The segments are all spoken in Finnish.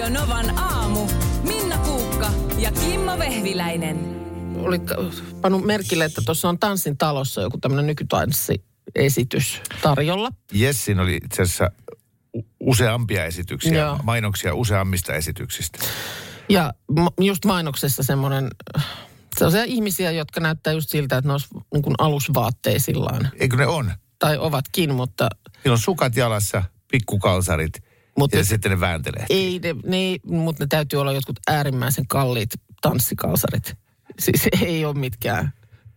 Radio Novan aamu. Minna Kuukka ja Kimmo Vehviläinen. Olit pannut merkille, että tuossa on Tanssin talossa joku tämmöinen nykytanssiesitys tarjolla. Jessin oli itse asiassa useampia esityksiä, Joo. mainoksia useammista esityksistä. Ja just mainoksessa semmoinen, sellaisia ihmisiä, jotka näyttää just siltä, että ne olisi niin kuin alusvaatteisillaan. Eikö ne on? Tai ovatkin, mutta Niillä on sukat jalassa, pikkukalsarit Mutta ja se- sitten ne vääntelee. ei ne, ne, ei- mutta ne täytyy olla jotkut äärimmäisen kalliit tanssikalsarit. Siis ei ole mitkään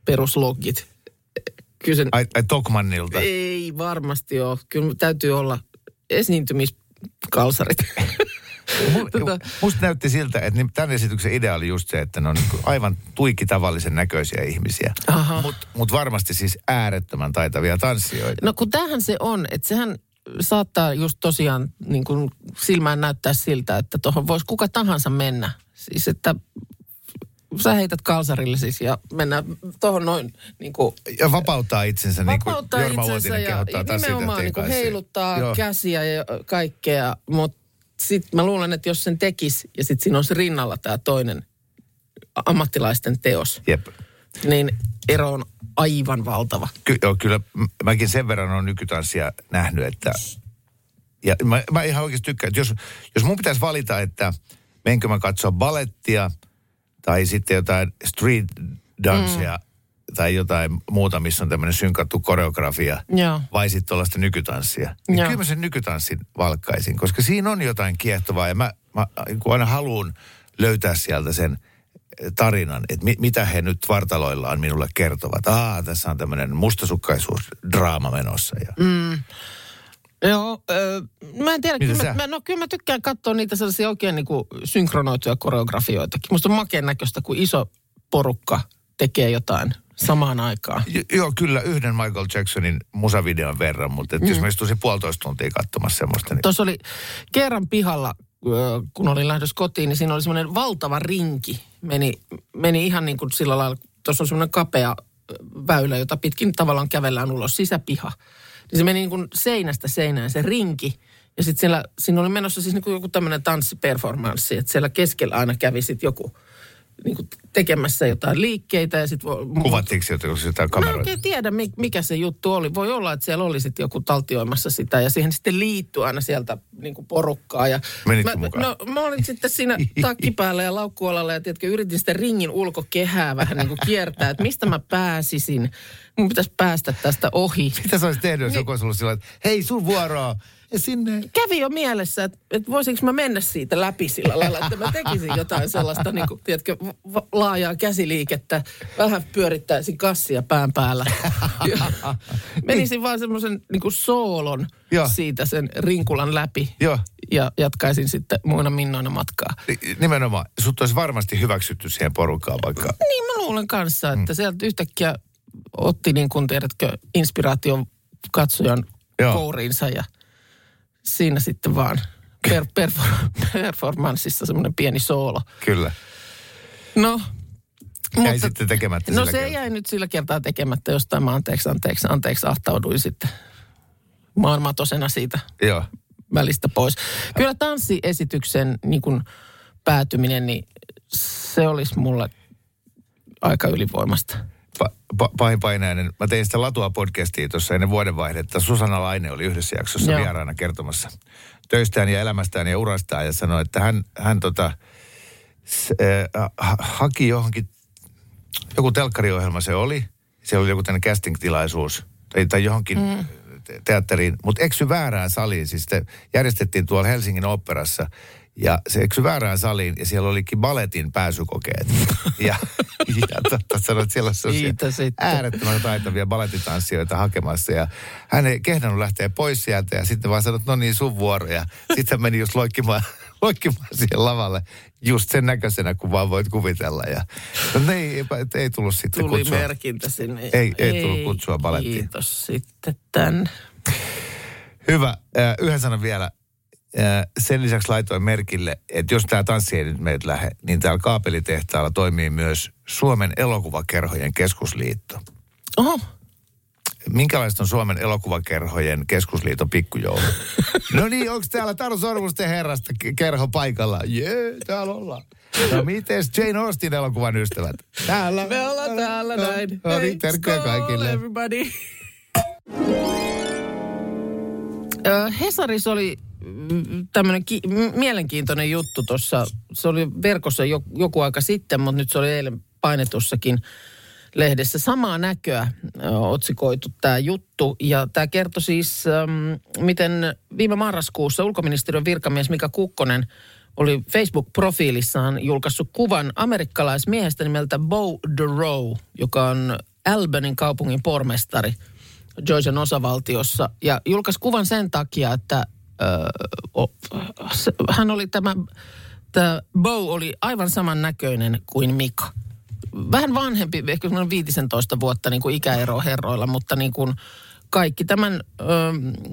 peruslogit. Kyllä sen, Ai, ai Tokmannilta. ei varmasti ole. Kyllä täytyy olla esiintymiskalsarit. Tota- Musta näytti siltä, että niin tämän esityksen idea oli just se, että ne on niin aivan tuikki tavallisen näköisiä ihmisiä. Mutta mut varmasti siis äärettömän taitavia tanssijoita. No kun tämähän se on, että sehän saattaa just tosiaan niin kuin silmään näyttää siltä, että tuohon voisi kuka tahansa mennä. Siis että sä heität kalsarille siis ja mennään tuohon noin niin kuin Ja vapauttaa itsensä, niin kuin Jorma itsensä ja kehottaa nimenomaan niin kuin heiluttaa Joo. käsiä ja kaikkea, mutta sitten mä luulen, että jos sen tekisi ja sitten siinä olisi rinnalla tämä toinen ammattilaisten teos, Jep. niin ero on aivan valtava. Ky- joo, kyllä mäkin sen verran on nykytanssia nähnyt, että... Ja mä, mä ihan oikeasti tykkään, että jos, jos mun pitäisi valita, että menkö mä katsoa balettia tai sitten jotain street dancea mm. tai jotain muuta, missä on tämmöinen synkattu koreografia, Joo. vai sitten tuollaista nykytanssia, niin Joo. kyllä mä sen nykytanssin valkkaisin, koska siinä on jotain kiehtovaa ja mä, mä kun aina haluan löytää sieltä sen tarinan, että mi, mitä he nyt vartaloillaan minulle kertovat. Aa, tässä on tämmöinen mustasukkaisuusdraama menossa. Ja, mm. Joo, öö, mä en tiedä. Kyllä sä? mä, no, kyllä mä tykkään katsoa niitä sellaisia oikein niin kuin synkronoituja koreografioitakin. Musta on makeen näköistä, kun iso porukka tekee jotain samaan aikaan. Joo, kyllä yhden Michael Jacksonin musavideon verran, mutta mm. jos mä istuisin puolitoista tuntia katsomassa semmoista, niin Tuossa oli kerran pihalla, kun olin lähdössä kotiin, niin siinä oli semmoinen valtava rinki. Meni, meni ihan niin kuin sillä lailla, tuossa on semmoinen kapea väylä, jota pitkin tavallaan kävellään ulos, sisäpiha. Niin se meni niin kuin seinästä seinään se rinki. Ja sitten siinä oli menossa siis niin kuin joku tämmöinen tanssiperformanssi, että siellä keskellä aina kävi sitten joku niin kuin tekemässä jotain liikkeitä ja sitten... kuvattiinko sieltä jotain Mä en kameroita? oikein tiedä, mi- mikä se juttu oli. Voi olla, että siellä oli sitten joku taltioimassa sitä ja siihen sitten liittyy aina sieltä niin kuin porukkaa. Ja Menitkö mä, mukaan? No mä olin sitten siinä takkipäällä ja laukkualalla ja tiedätkö, yritin sitä ringin ulkokehää vähän niin kuin kiertää, että mistä mä pääsisin. Mun pitäisi päästä tästä ohi. Mitä sä olisit tehnyt, Niin. jos joku olisi ollut sillä että hei, sun vuoroa. Ja sinne. Kävi jo mielessä, että, että voisinko mä mennä siitä läpi sillä lailla, että mä tekisin jotain sellaista, niin kuin, tiedätkö, laajaa käsiliikettä, vähän pyörittäisin kassia pään päällä. Ja Menisin vaan semmoisen niin kuin soolon Joo. siitä sen rinkulan läpi Joo. ja jatkaisin sitten muina minnoina matkaa. Ni- Nimenomaan, sut olisi varmasti hyväksytty siihen porukkaan vaikka. Niin mä luulen kanssa, että sieltä yhtäkkiä otti niin kuin tiedätkö, inspiraation katsojan Joo. kouriinsa ja siinä sitten vaan per, perfor- performanssissa semmoinen pieni soolo. Kyllä. No, Jäi sitten tekemättä No se kertaa. jäi nyt sillä kertaa tekemättä jostain mä anteeksi, anteeksi, anteeksi ahtauduin sitten maailmatosena siitä Joo. välistä pois. Kyllä tanssiesityksen niin kuin päätyminen, niin se olisi mulle aika ylivoimasta. Pa- painainen. Mä tein sitä Latua podcastia tuossa ennen vuodenvaihdetta. Susanna Laine oli yhdessä jaksossa Joo. Vieraana kertomassa töistään ja elämästään ja urastaan. Ja sanoi, että hän, hän tota, s, äh, ha- haki johonkin, joku telkkariohjelma se oli. Se oli joku tämmöinen casting-tilaisuus tai, tai johonkin mm. teatteriin. Mutta eksy väärään saliin. Siis se järjestettiin tuolla Helsingin oopperassa. Ja se eksy väärään saliin ja siellä olikin balletin pääsykokeet. ja, ja totta sanoit, siellä on sellaisia äärettömän taitavia balettitanssijoita hakemassa. Ja hän ei kehdannut lähteä pois sieltä ja sitten vaan sanoi, että no niin sun vuoro. Ja sitten meni just loikkimaan, loikkimaan siihen lavalle just sen näköisenä, kuin vaan voit kuvitella. Ja no, ne ei, ei tullut sitten Tuli kutsua. merkintä sinne. Ei- ei tullut kutsua balettiin. Kiitos sitten tämän. Hyvä. Yhden sanan vielä. Äh, Sen lisäksi laitoin merkille, että jos tämä tanssi ei nyt meitä lähde, niin täällä kaapelitehtaalla toimii myös Suomen elokuvakerhojen keskusliitto. Oho, Minkälaista on Suomen elokuvakerhojen keskusliiton pikkujoulu? no niin, onko täällä Taru Sormusten herrasta ke- kerho paikalla? Jee, täällä ollaan. No mites Jane Austen elokuvan ystävät? Täällä. Me ollaan täällä No, näin. No, Hei, niin, terkkuja kaikille. everybody. Ö, Hesarissa oli tämmöinen ki- mielenkiintoinen juttu tuossa. Se oli verkossa jo, joku aika sitten, mutta nyt se oli eilen painetussakin lehdessä. Samaa näköä ö, otsikoitu tämä juttu. Ja tämä kertoi siis, äm, miten viime marraskuussa ulkoministeriön virkamies Mika Kukkonen oli Facebook-profiilissaan julkaissut kuvan amerikkalaismiehestä nimeltä Bo DeRoe, joka on Albanin kaupungin pormestari Georgian osavaltiossa. Ja julkaisi kuvan sen takia, että ö, hän oli tämä, tämä Bo oli aivan saman näköinen kuin Mika. Vähän vanhempi, ehkä semmoinen 15 vuotta niin kuin ikäero herroilla, mutta niin kuin kaikki tämän ö,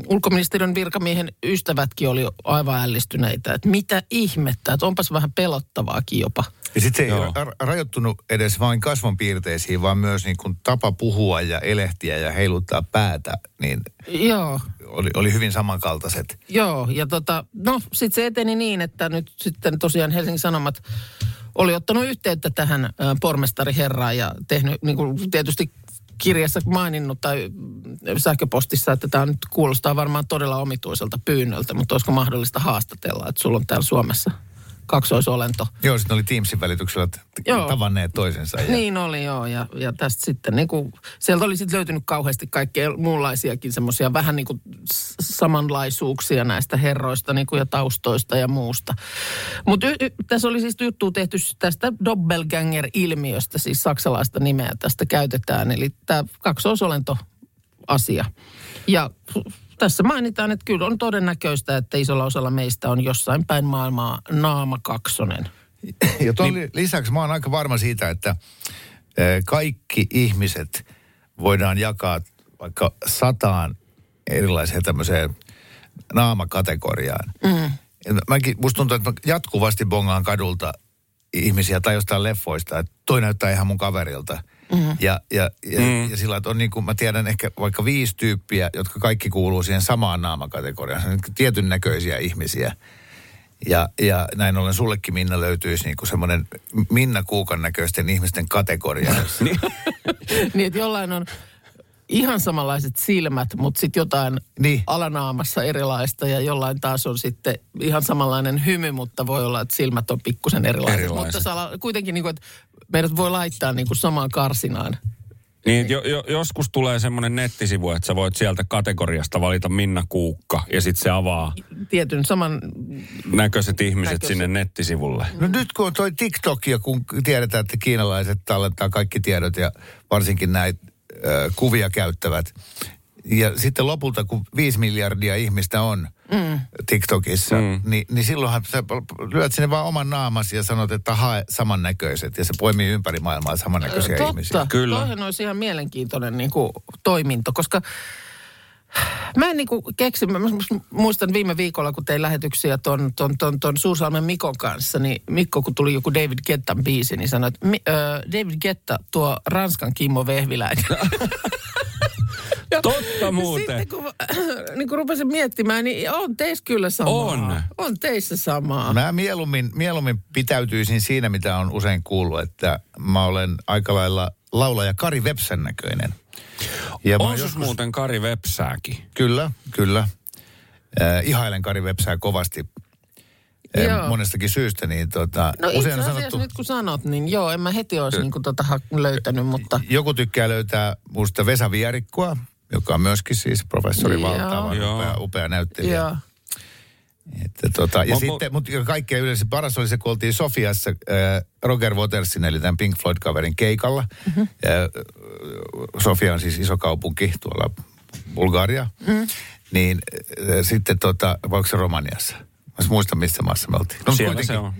ulkoministeriön virkamiehen ystävätkin oli aivan ällistyneitä, että mitä ihmettä, että onpas vähän pelottavaakin jopa. Ja sitten se ei Joo. ra- rajoittunut edes vain kasvonpiirteisiin, vaan myös niin kuin tapa puhua ja elehtiä ja heiluttaa päätä, niin Joo, oli, oli hyvin samankaltaiset. Joo, ja tota, no sitten se eteni niin, että nyt sitten tosiaan Helsingin Sanomat oli ottanut yhteyttä tähän pormestariherraan ja tehnyt niin kuin tietysti kirjassa maininnut tai sähköpostissa, että tämä nyt kuulostaa varmaan todella omituiselta pyynnöltä, mutta olisiko mahdollista haastatella, että sulla on täällä Suomessa kaksoisolento. Joo, sitten oli Teamsin välityksellä Joo. tavanneet toisensa. Ja, Niin oli joo, ja, ja tästä sitten niin kuin, sieltä oli sitten löytynyt kauheasti kaikkea muunlaisiakin semmoisia vähän niin kuin samanlaisuuksia näistä herroista niin kuin ja taustoista ja muusta. Mutta y- y- tässä oli siis juttu tehty tästä Doppelganger-ilmiöstä, siis saksalaista nimeä tästä käytetään, eli tämä kaksoisolento asia. Ja tässä mainitaan, että kyllä on todennäköistä, että isolla osalla meistä on jossain päin maailmaa naama kaksonen. ja tuon niin. lisäksi mä oon aika varma siitä, että eh, kaikki ihmiset voidaan jakaa vaikka sataan erilaiseen tämmöiseen naamakategoriaan. Mm. Mäkin, musta tuntuu, että mä jatkuvasti bongaan kadulta ihmisiä tai jostain leffoista, että toi näyttää ihan mun kaverilta. Mm. Ja, ja, ja, mm. ja sillä että on niin kuin, mä tiedän ehkä vaikka viisi tyyppiä, jotka kaikki kuuluu siihen samaan naamakategoriaan. Niin tietyn näköisiä ihmisiä. Ja, ja näin ollen sullekin Minna löytyisi niin kuin semmoinen Minna Kuukan näköisten ihmisten kategoria. niin, että jollain on ihan samanlaiset silmät, mutta sitten jotain Niin. alanaamassa erilaista ja jollain taas on sitten ihan samanlainen hymy, mutta voi olla, että silmät on pikkusen erilaiset. Erilaiset. Mutta sala, kuitenkin niin kuin, että meidät voi laittaa niin kuin samaan karsinaan. Niin, jo, jo, joskus tulee semmoinen nettisivu, että sä voit sieltä kategoriasta valita Minna Kuukka ja sitten se avaa Tietyn saman, näköiset ihmiset Näköiset. sinne nettisivulle. No nyt kun on toi TikTok ja kun tiedetään, että kiinalaiset tallentaa kaikki tiedot ja varsinkin näitä ö, kuvia käyttävät. Ja sitten lopulta, kun viisi miljardia ihmistä on mm. TikTokissa, mm. Niin, niin silloinhan sä lyöt sinne vaan oman naamasi ja sanot, että hae samannäköiset. Ja se poimii ympäri maailmaa samannäköisiä Totta. ihmisiä. Kyllä. Toihan olisi ihan mielenkiintoinen niin kuin, toiminto, koska mä en niin kuin keksi, mä muistan viime viikolla, kun tein lähetyksiä ton, ton, ton, ton Suursalmen Mikon kanssa, niin Mikko, kun tuli joku David Gettan biisi, niin sanoi, että Mi, ö, David Getta tuo Ranskan Kimmo Vehviläinen. Ja Totta muuten. Sitten kun, niin kun rupesin miettimään, niin on teissä kyllä samaa. On. On teissä samaa. Mä mieluummin, mieluummin pitäytyisin siinä, mitä on usein kuullut, että mä olen aika lailla laulaja Kari Vepsän näköinen. Ja On sus muuten Kari Vepsääkin. Kyllä, kyllä. Äh, ihailen Kari Vepsää kovasti äh, Joo. monestakin syystä. Niin tota, No itse usein on asiassa nyt kun sanot, niin joo, en mä heti olisi niin kuin tota ha- löytänyt, mutta... Joku tykkää löytää musta Vesa Vierikkoa, joka on myöskin siis professori Joo. valtava, upea, upea näyttelijä. Joo. Että tota, ja mo- sitten, mutta kaikkein yleensä paras oli se, kun oltiin Sofiassa äh, Roger Watersin, eli tämän Pink Floyd-kaverin keikalla. Mm-hmm. Ja, äh, Sofia on siis iso kaupunki tuolla Bulgaria. Mm-hmm. Niin äh, sitten tota, onko se Romaniassa? Mä muista, missä maassa me oltiin. No, Siellä se on.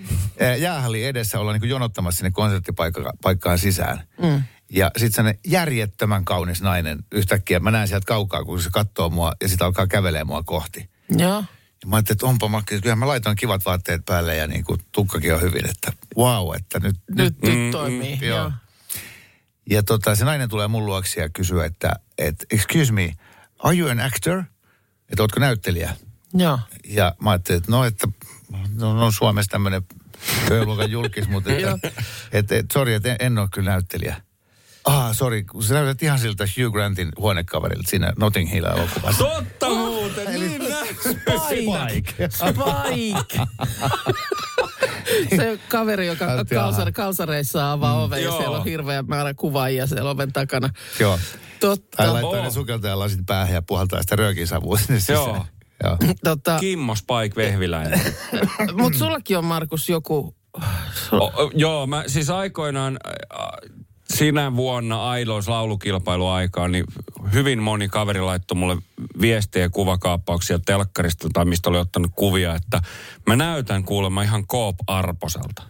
äh, Jäähalli edessä ollaan niin jonottamassa sinne konserttipaikkaan sisään. Mm. Ja sitten sellainen järjettömän kaunis nainen yhtäkkiä, mä näen sieltä kaukaa, kun se katsoo mua ja sitten alkaa kävelee mua kohti. Joo. Ja mä ajattelin, että onpa makki. Kyllä mä laitoin kivat vaatteet päälle ja niin kuin tukkakin on hyvin, että wow, että nyt, Nyt, nyt. nyt toimii. joo. joo. Ja tota, se nainen tulee mun luoksi ja kysyy, että, että excuse me, are you an actor? Että ootko näyttelijä? Joo. Ja mä ajattelin, että no, että no, no Suomessa tämmöinen työluokan julkis, mutta että, että, että sorry, että en, en ole kyllä näyttelijä. Ah, sorry, kun sä näytät ihan siltä Hugh Grantin huonekaverilta siinä Notting Hill elokuvassa. Totta muuten, niin. Spike. Spike. Se kaveri, joka Näytti jaha. kalsar, kalsareissa avaa oven ja Joo. siellä on hirveä määrä kuvaajia siellä oven takana. Joo. Totta. Tai laittaa ne sukeltajalasit päähän ja puhaltaa sitä röökisavua sinne sisään. Joo. Joo. Tota, Kimmo Spike Vehviläinen. Mutta sullakin on, Markus, joku... O, o, joo, mä siis aikoinaan äh, sinä vuonna Ailos laulukilpailuaikaan, niin hyvin moni kaveri laittoi mulle viestejä kuvakaappauksia telkkarista tai mistä oli ottanut kuvia, että mä näytän kuulemma ihan Koop Arposelta.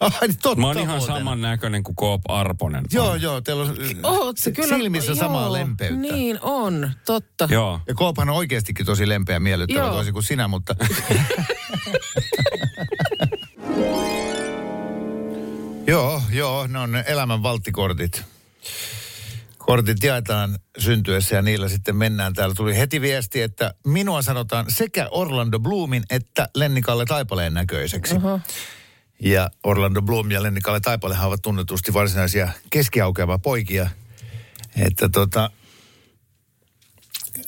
Ai, niin totta Mä oon ihan muuten. saman näköinen kuin Koop Arponen. Joo, on. joo, teillä on Oot se kyllä... silmissä samaa joo, lempeyttä. Niin on, totta. Joo. Ja Koophan on oikeastikin tosi lempeä miellyttävä Joo. toisin kuin sinä, mutta... joo, joo, ne on ne elämän valttikortit. Kortit jaetaan syntyessä ja niillä sitten mennään. Täällä tuli heti viesti, että minua sanotaan sekä Orlando Bloomin että Lennikalle Taipaleen näköiseksi. Oho. Ja Orlando Bloom ja Lennikalle Taipalehan ovat tunnetusti varsinaisia keskiaukeava poikia. Että tota,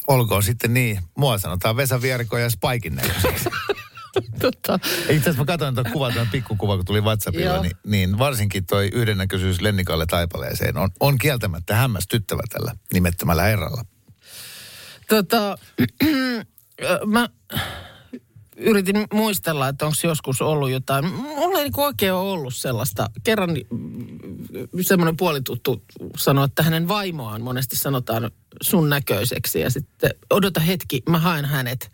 olkoon sitten niin. Mua sanotaan Vesa Vierko ja Spaikin näköiseksi. Totta. Itse asiassa mä katsoin tuon kuvan, tuon pikkukuva, kun tuli WhatsAppilla, niin, niin, varsinkin toi yhdennäköisyys Lennikalle Taipaleeseen on, on kieltämättä hämmästyttävä tällä nimettömällä herralla. Tota, mä yritin muistella, että onko joskus ollut jotain. Mulla ei niinku oikein ole ollut sellaista. Kerran mm, semmoinen puolituttu sanoi, että hänen vaimoaan monesti sanotaan sun näköiseksi. Ja sitten odota hetki, mä haen hänet.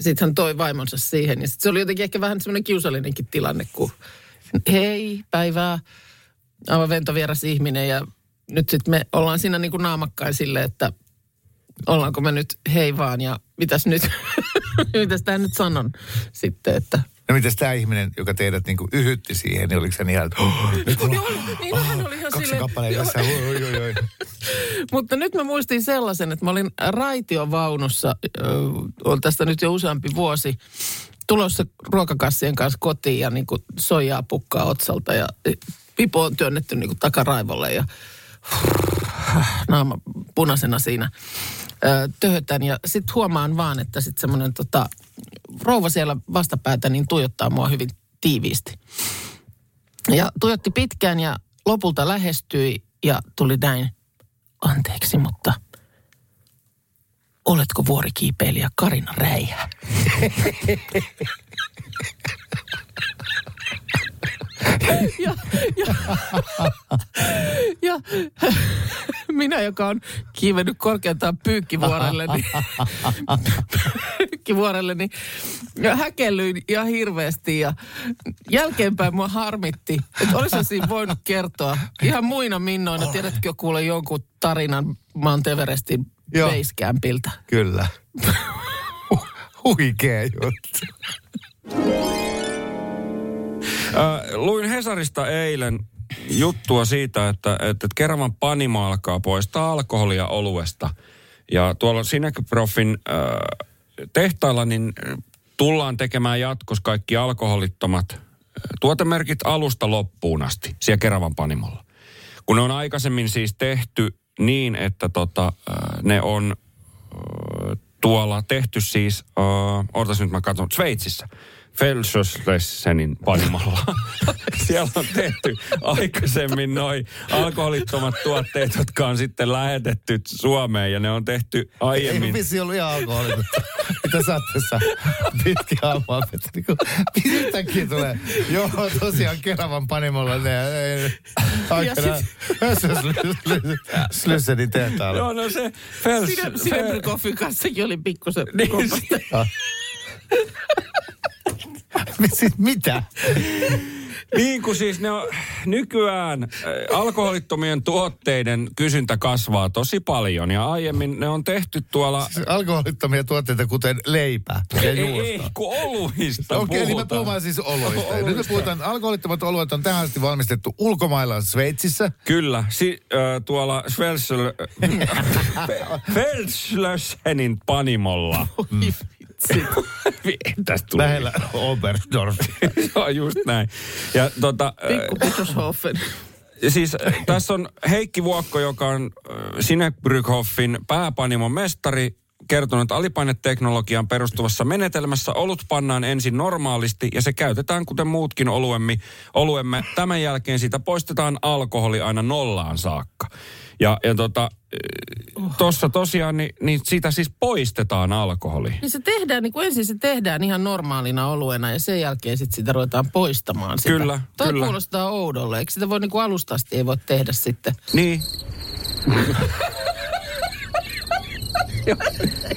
Sitten hän toi vaimonsa siihen. Ja sitten se oli jotenkin ehkä vähän semmoinen kiusallinenkin tilanne, kun hei, päivää, aivan ventovieras ihminen. Ja nyt sitten me ollaan siinä niin kuin naamakkain silleen, että ollaanko me nyt hei vaan ja mitäs nyt, mitäs tämä nyt sanon sitten, että No mitäs tämä ihminen, joka teidät niinku yhytti siihen, niin oliko se niin ihan, että oh, nyt. Niin, oli ihan kaksi silleen- kappaleen tässä, oi, oi, oi, oi. Mutta nyt mä muistin sellaisen, että mä olin raitiovaunussa, ö, on tästä nyt jo useampi vuosi, tulossa ruokakassien kanssa kotiin ja niin kuin soijaa pukkaa otsalta ja pipo on työnnetty niin kuin takaraivolle ja naama punaisena siinä töhötän. Ja sitten huomaan vaan, että sitten semmoinen tota, rouva siellä vastapäätä niin tuijottaa mua hyvin tiiviisti. Ja tuijotti pitkään ja lopulta lähestyi ja tuli näin. Anteeksi, mutta oletko vuorikiipeilijä Karina Räihä? ja, ja, ja minä, joka on kiivennyt korkeintaan pyykkivuorelle, niin, pyykkivuorelle, niin ja häkellyin ihan hirveästi ja jälkeenpäin mua harmitti, että olisi siinä voinut kertoa ihan muina minnoina. Tiedätkö kuule jonkun tarinan Mount Everestin basecampilta? Kyllä. Huikea juttu. Äh, luin Hesarista eilen juttua siitä, että, että, Keravan Panimo alkaa poistaa alkoholia oluesta. Ja tuolla Sinekyprofin äh, tehtailla niin tullaan tekemään jatkossa kaikki alkoholittomat tuotemerkit alusta loppuun asti siellä Keravan Panimolla. Kun ne on aikaisemmin siis tehty niin, että tota, ne on tuolla tehty siis, äh, odotas nyt mä katson, Sveitsissä. Felsöslessenin panimolla. Siellä on tehty aikaisemmin noin alkoholittomat tuotteet, jotka on sitten lähetetty Suomeen ja ne on tehty Ei aiemmin. vissi ollut ihan alkoholita. Mitä sä oot tässä pitkin aamua, yhtäkkiä tulee, joo, tosiaan Keravan panimolla ne, ei, aikanaan, Slyssenin tehtaalla. Joo, no se Fels... Sinebrykoffin kanssakin oli pikkusen Niin, mitä? Niin kuin siis ne on, nykyään äh, alkoholittomien tuotteiden kysyntä kasvaa tosi paljon ja aiemmin ne on tehty tuolla... Alkoholittomia tuotteita, kuten leipä ja Ei, ei, juusto. kun oluista Okei, niin me puhutaan. siis oluista. Ja Nyt me Oluista. puhutaan, alkoholittomat oluet on tähän asti valmistettu ulkomailla Sveitsissä. Kyllä, si, äh, tuolla Schwelsel, Felslössenin panimolla. Tästä tuli. Lähellä Oberstdorf. Se on just näin. Ja tota, Pikku siis tässä on Heikki Vuokko, joka on Sinebryghoffin pääpanimon mestari, kertonut, että alipaineteknologiaan perustuvassa menetelmässä olut pannaan ensin normaalisti ja se käytetään kuten muutkin oluemme. oluemme. Tämän jälkeen siitä poistetaan alkoholi aina nollaan saakka. Ja, ja tota, tuossa tosiaan, niin, niin siitä siis poistetaan alkoholi. Niin se tehdään, niin kuin ensin se tehdään ihan normaalina oluena ja sen jälkeen sitten sitä ruvetaan poistamaan sitä. Kyllä, Toi kyllä. kuulostaa oudolle. Eikö sitä voi niin kuin alusta asti ei voi tehdä sitten? Niin.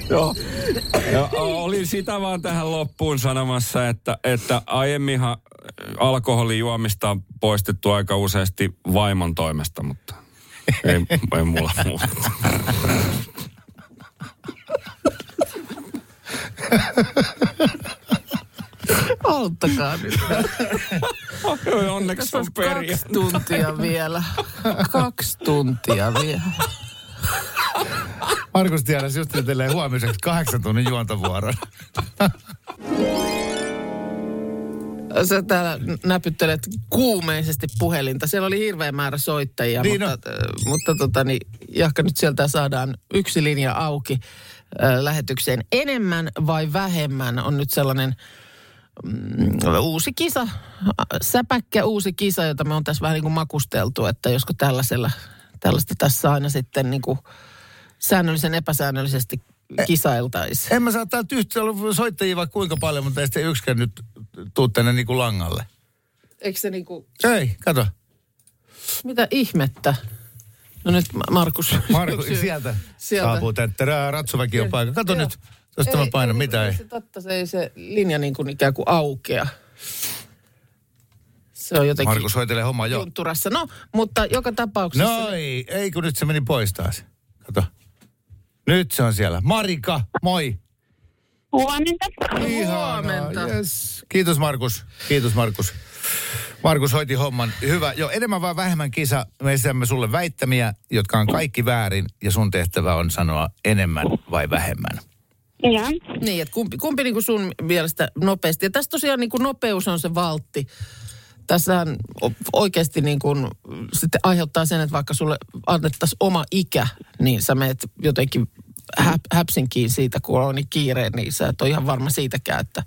Joo. Ja olin sitä vaan tähän loppuun sanomassa, että, että aiemminhan alkoholijuomista on poistettu aika useasti vaimon toimesta, mutta ei, ei mulla muuta. Auttakaa nyt. Onneksi Tässä on periä. kaksi tuntia vielä. Kaksi tuntia vielä. Markus Tiedäs just huomiseksi kahdeksan tunnin juontovuoron. Sä täällä näpyttelet kuumeisesti puhelinta. Siellä oli hirveä määrä soittajia, Niin mutta, äh, mutta tota, niin, jahka nyt sieltä saadaan yksi linja auki äh, lähetykseen. Enemmän vai vähemmän on nyt sellainen mm, uusi kisa, äh, säpäkkä uusi kisa, jota me on tässä vähän niin kuin makusteltu, että josko tällaisella, tällaista tässä aina sitten niin kuin säännöllisen epäsäännöllisesti kisailtaisiin. En mä saa täältä yhtä soittajia vaikka kuinka paljon, mutta ei sitten yksikään nyt tuu tänne niin kuin langalle. Eikö se niin kuin, Ei, kato. mitä ihmettä? No nyt Ma- Markus. Markus, sieltä, sieltä. saapuu tänne. Ratsuväki on paikka. Kato Joo. nyt, tuosta mä painan, mitä ei. Se totta, se ei se linja niin kuin ikään kuin aukea. Se on jotenkin Markus hoitelee hommaa jo. juntturassa. No, mutta joka tapauksessa... No ei, ei kun nyt se meni pois taas. Kato. Nyt se on siellä. Marika, moi. Huomenta. Huomenta. Yes. Kiitos Markus. Kiitos Markus. Markus hoiti homman. Hyvä. Jo enemmän vai vähemmän kisa. Me esitämme sulle väittämiä, jotka on kaikki väärin. Ja sun tehtävä on sanoa enemmän vai vähemmän. Ja. Niin, että kumpi, kumpi niin kuin sun mielestä nopeasti. Ja tässä tosiaan niin kuin nopeus on se valtti. Tässähän oikeasti niin kuin sitten aiheuttaa sen, että vaikka sulle annettaisiin oma ikä, niin sä menet jotenkin häpsinkiin siitä, kun on niin kiire, niin sä et ole ihan varma siitäkään, että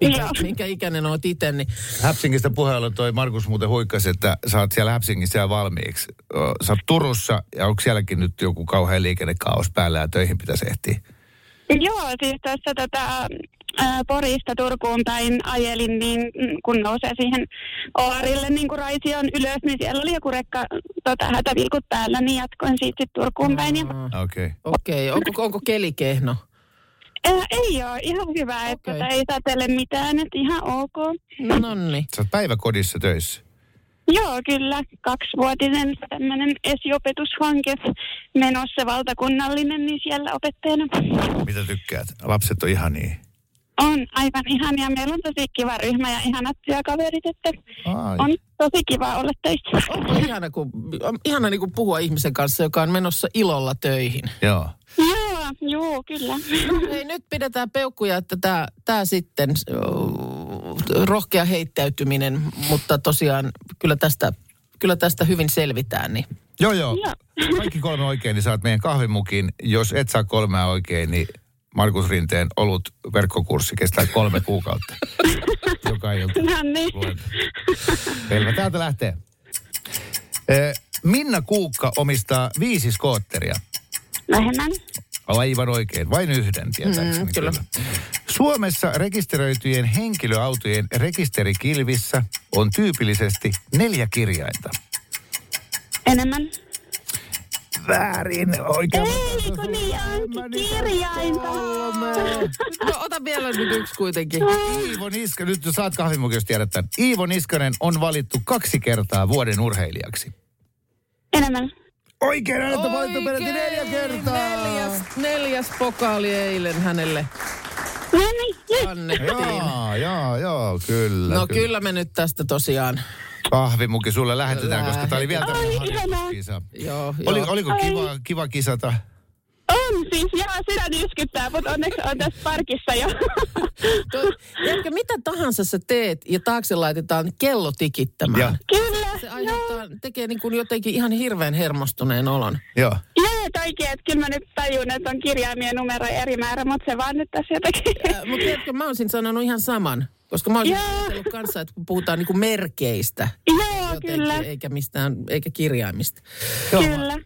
minkä, Joo. minkä ikäinen oot itse. Niin Häpsingistä puheella toi Markus muuten huikkasi, että sä oot siellä Häpsingissä ja valmiiksi. Sä oot Turussa ja onko sielläkin nyt joku kauhean liikennekaos päällä ja töihin pitäisi ehtiä? Joo, siis tässä tota, ää, Porista Turkuun päin ajelin, niin mm, kun nousee siihen Oarille niin kuin Raision ylös, niin siellä oli joku rekka tota, hätävilkut päällä, niin jatkoin siitä sitten Turkuun päin. Ja, Okei. Okay. Okei, okay. onko, onko keli kehno? ää, ei ole ihan hyvä, että Okei. tota, ei satele mitään, että ihan ok. No niin. Sä oot päiväkodissa töissä. Joo, kyllä. Kaksivuotinen tämmöinen esiopetushanke menossa valtakunnallinen, niin siellä opettajana. Mitä tykkäät? Lapset on ihan niin. On aivan ihania. Meillä on tosi kiva ryhmä ja ihanat työkaverit, että Ai. on tosi kiva olla töissä. Onko ihana, kun, on ihana niin kuin puhua ihmisen kanssa, joka on menossa ilolla töihin? Joo. Joo, joo, kyllä. Hei, nyt pidetään peukkuja, että tämä tää sitten, rohkea heittäytyminen, mutta tosiaan kyllä tästä, kyllä tästä hyvin selvitään. Niin. Joo, joo. Joo. Kaikki kolme oikein, niin saat meidän kahvimukin. Jos et saa kolmea oikein, niin Markus Rinteen olut verkkokurssi kestää kolme kuukautta. Joka ilta. No niin. Selvä, täältä lähtee. Eh, Minna Kuukka omistaa viisi skootteria. Vähemmän. Aivan oikein, vain yhden tietääkseni. Mm, kyllä. Suomessa rekisteröityjen henkilöautojen rekisterikilvissä on tyypillisesti neljä kirjainta. Enemmän. Väärin. Oikein. Ei, kun niin onkin kirjainta. No ota vielä nyt yksi kuitenkin. Iivo Niskanen, nyt saat kahvimukin, jos tiedät tämän. Iivo Niskanen on valittu kaksi kertaa vuoden urheilijaksi. Enemmän. Oikein, on valittu peräti neljä kertaa. Neljäs, neljäs pokaali eilen hänelle No niin, nyt. annettiin. Joo, joo, joo, kyllä. No kyllä me nyt tästä tosiaan. Kahvimuki sulle lähetetään, koska tää oli vielä tämmöinen ihanaa. harjoituskisa. Joo, Oli, joo. oliko kiva, kiva kisata? On siis, joo, sydän yskyttää, mutta onneksi on tässä parkissa jo. Tiedätkö, mitä tahansa sä teet ja taakse laitetaan kello tikittämään. Ja. Kyllä, Se aiheuttaa, tekee niin kuin jotenkin ihan hirveän hermostuneen olon. Joo. Joo, toikin, että kyllä mä nyt tajun, että on kirjaimien numero eri määrä, mutta se vaan nyt tässä jotenkin. Äh, Mutta tiedätkö, mä olisin sanonut ihan saman. Koska mä olisin ajatellut kanssa, että kun puhutaan niin kuin merkeistä, Joo, jotenkin, kyllä, eikä mistään, eikä kirjaimista. Joo. kyllä.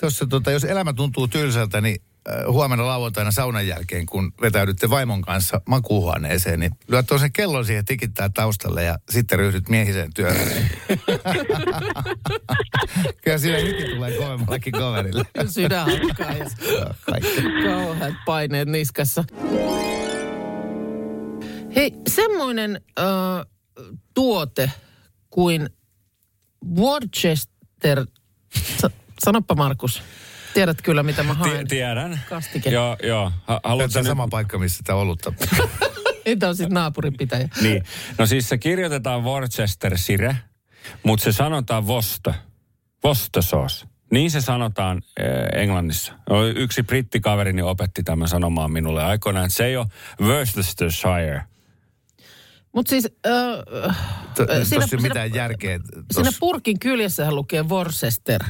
Tuossa tota, jos elämä tuntuu tylsältä, niin huomenna lauantaina saunan jälkeen, kun vetäydytte vaimon kanssa makuuhuoneeseen, niin lyöt tuollaisen kellon siihen tikittää taustalle ja sitten ryhdyt miehiseen työhön. Kyllä siinä hiki tulee kovemmallakin kaverille. Sydän hakkaa ja kauheat paineet niskassa. Hei, semmoinen äh, tuote kuin Worcester... Sa- sanoppa Markus. Tiedät kyllä, mitä mä haen. tiedän. Kastike. Joo, joo. Ha- haluatko Tämä on nyt- sama paikka, missä tämä olutta. Entä on sitten naapuripitäjä? Niin. No siis se kirjoitetaan Worcester Sire, mutta se sanotaan Vosto. Vosto sauce. Niin se sanotaan äh, Englannissa. Yksi brittikaverini opetti tämän sanomaan minulle aikoinaan, että se ei ole Worcestershire. Mutta siis... Äh, Tuossa Siinä- siinä- mitään järkeä. Siinä Tos- purkin kyljessähän lukee Worcester.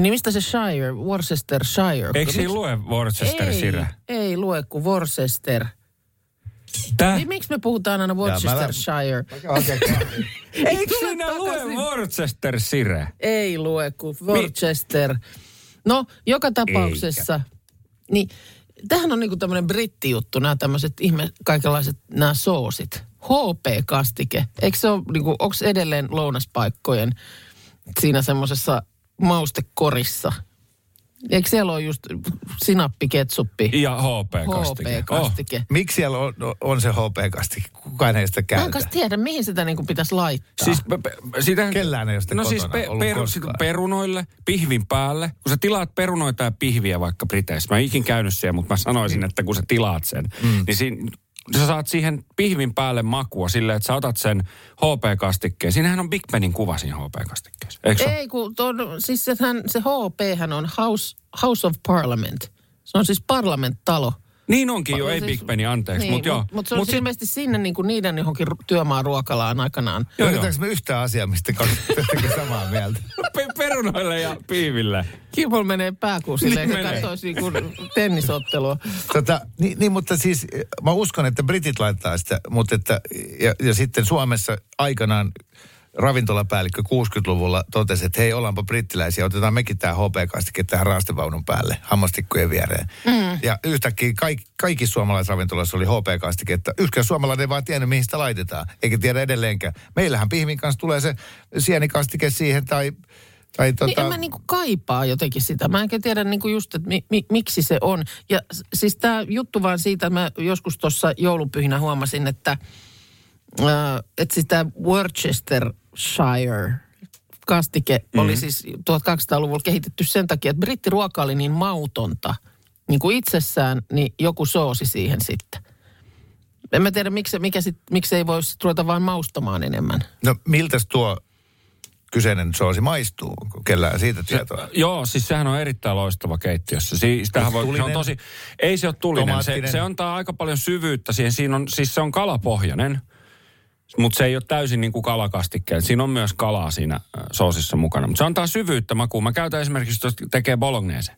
Niin mistä se Shire, Worcestershire? Eikö siinä lue Worcester ei, ei lue kuin Worcester. Tää? Niin miksi me puhutaan aina Worcestershire? Eikö tule siinä takaisin. lue Worcester Sire? Ei lue kuin Worcester. No, joka tapauksessa. Niin, tämähän on niinku tämmöinen brittijuttu, nämä tämmöiset ihme, kaikenlaiset nämä soosit. HP-kastike. Eikö se ole, niinku, onko edelleen lounaspaikkojen siinä semmoisessa maustekorissa? Eikö siellä ole just sinappi, ketsuppi, Ja HP-kastike. Oh. HP-kastike? Miksi siellä on, on se HP-kastike? Kukaan ei sitä Mä käytä. en kanssa tiedä, mihin sitä niinku pitäisi laittaa. Siis pe, pe, sitä, Kellään ei ole sitä No siis peru, koskaan. sit perunoille, pihvin päälle. Kun sä tilaat perunoita ja pihviä vaikka Briteissä. Mä en ikin käynyt siellä, mutta mä sanoisin, että kun sä tilaat sen, mm. niin siinä, sä saat siihen pihvin päälle makua silleen, että sä otat sen HP-kastikkeen. Siinähän on Big Benin kuva siinä HP-kastikkeessa. Eikö? Ei, kun ton, siis sehän, se HP on House, House of Parliament. Se on siis parlament-talo. Niin onkin jo, Pa- ei siis- Big Beni, anteeksi. Niin, mutta joo. Mutta mut se on Mut siis sit- ilmeisesti sinne niin kuin niiden johonkin työmaan ruokalaan aikanaan. Joo, joo. Me yhtään asiaa, mistä kaksi jotenkin samaa mieltä? pe- perunoille ja pihville. Kimol menee pääkuun silleen, Niin että menee. katsoisi niin kuin tennisottelua. Tota, niin, niin, mutta siis eh, mä uskon, että britit laittaa sitä, mutta että, ja, ja sitten Suomessa aikanaan ravintolapäällikkö 60-luvulla totesi, että hei, ollaanpa brittiläisiä, otetaan mekin tämä HP-kastike tähän raastevaunun päälle, hammastikkujen viereen. Mm. Ja yhtäkkiä kaik, kaikissa suomalaisravintolassa oli HP-kastike, että yksikään suomalainen ei vaan tiennyt, mihin sitä laitetaan, eikä tiedä edelleenkään. Meillähän pihvin kanssa tulee se sienikastike siihen tai, tai Tota... Niin tota, en mä niinku kaipaa jotenkin sitä. Mä enkä tiedä niinku just, että mi, mi, miksi se on. Ja siis tämä juttu vaan siitä, mä joskus tuossa joulupyhinä huomasin, että, äh, että siis tämä Worcestershire kastike mm-hmm. oli siis 1200-luvulla kehitetty sen takia, että brittiruoka oli niin mautonta niin kuin itsessään, niin joku soosi siihen sitten. En mä tiedä, miksi, mikä sit, miksi ei voisi ruveta vaan maustamaan enemmän. no miltäs tuo kyseinen soosi maistuu, kun kellään siitä tietoa? Joo, siis sehän on erittäin loistava keittiössä. Siis, tähän voi, se on tosi, ei se ole tulinen, se, se antaa aika paljon syvyyttä siihen. Siinä on, siis se on kalapohjainen, mutta se ei ole täysin niin kuin kalakastikkeen. Siinä on myös kalaa siinä soosissa mukana, mutta se antaa syvyyttä makuun. Mä käytän esimerkiksi, jos tekee bolognese,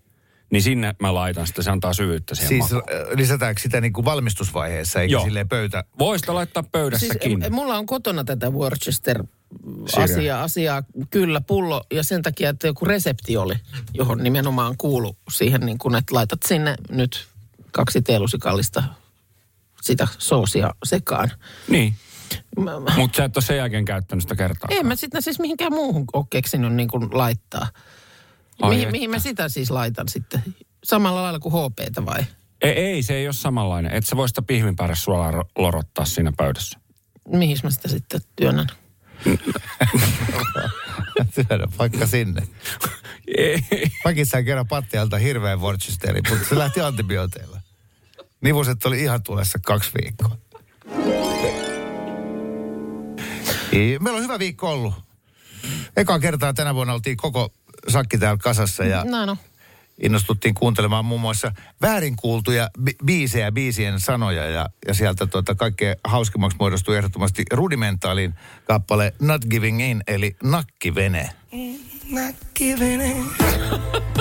niin sinne mä laitan sitä, se antaa syvyyttä siihen Siis makuun. lisätäänkö sitä niin kuin valmistusvaiheessa, eikä Joo. silleen pöytä? Voisi laittaa pöydässäkin. Siis, mulla on kotona tätä Worcester-asiaa, asiaa, kyllä, pullo, ja sen takia, että joku resepti oli, johon nimenomaan kuulu siihen, niin kun, että laitat sinne nyt kaksi teelusikallista sitä soosia sekaan. niin, mutta sä et ole sen jälkeen käyttänyt sitä kertaa. en mä sitten siis mihinkään muuhun ole keksinyt niin kuin laittaa. Ai mihin, että. mihin mä sitä siis laitan sitten? Samalla lailla kuin HPtä vai? Ei, ei, se ei ole samanlainen. Et sä voi sitä pihvinpääräsuolaa ro- lorottaa siinä pöydässä. Mihin mä sitä sitten työnnän? Syödä vaikka sinne. Mäkin sain kerran pattialta hirveän worcesteri, mutta se lähti antibiooteilla. Nivuset oli ihan tulessa kaksi viikkoa. Meillä on hyvä viikko ollut. Eka kertaa tänä vuonna oltiin koko sakki täällä kasassa ja No no. innostuttiin kuuntelemaan muun muassa väärin kuultuja bi- biisejä, biisien sanoja ja, ja sieltä tuota kaikkein hauskimmaksi muodostui ehdottomasti rudimentaaliin kappale Not Giving In eli Nakkivene.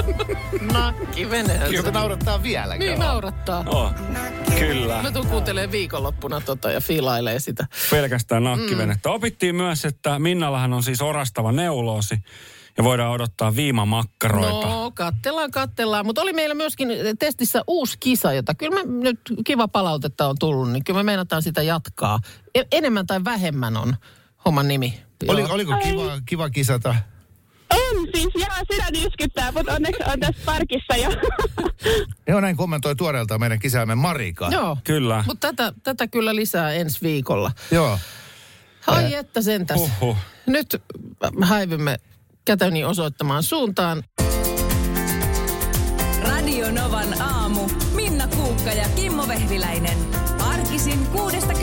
Nakki veneen. Kyllä se naurattaa vieläkin. Niin naurattaa. Oh, kyllä. Mä tuun kuuntelemaan viikonloppuna tota ja fiilailee sitä. Pelkästään nakkivenettä. Opittiin myös, että Minnallahan on siis orastava neuloosi ja voidaan odottaa viimamakkaroita. No, kattellaan, kattellaan. Mutta oli meillä myöskin testissä uusi kisa, jota kyllä me nyt kiva palautetta on tullut, niin kyllä me meinataan sitä jatkaa. E- enemmän tai vähemmän on homman nimi. Oli, oliko kiva, kiva kisata? On siis, jaa, sitä nyskyttää, mutta onneksi on tässä parkissa jo. Joo, näin kommentoi tuoreeltaan meidän kisaamme Marika. Joo. Kyllä. Mutta tätä, tätä kyllä lisää ensi viikolla. Joo. Ai että sentäs. Huhhuh. Nyt häivymme kätöni osoittamaan suuntaan. Radio Novan aamu. Minna Kuukka ja Kimmo Vehviläinen. Arkisin kuudesta.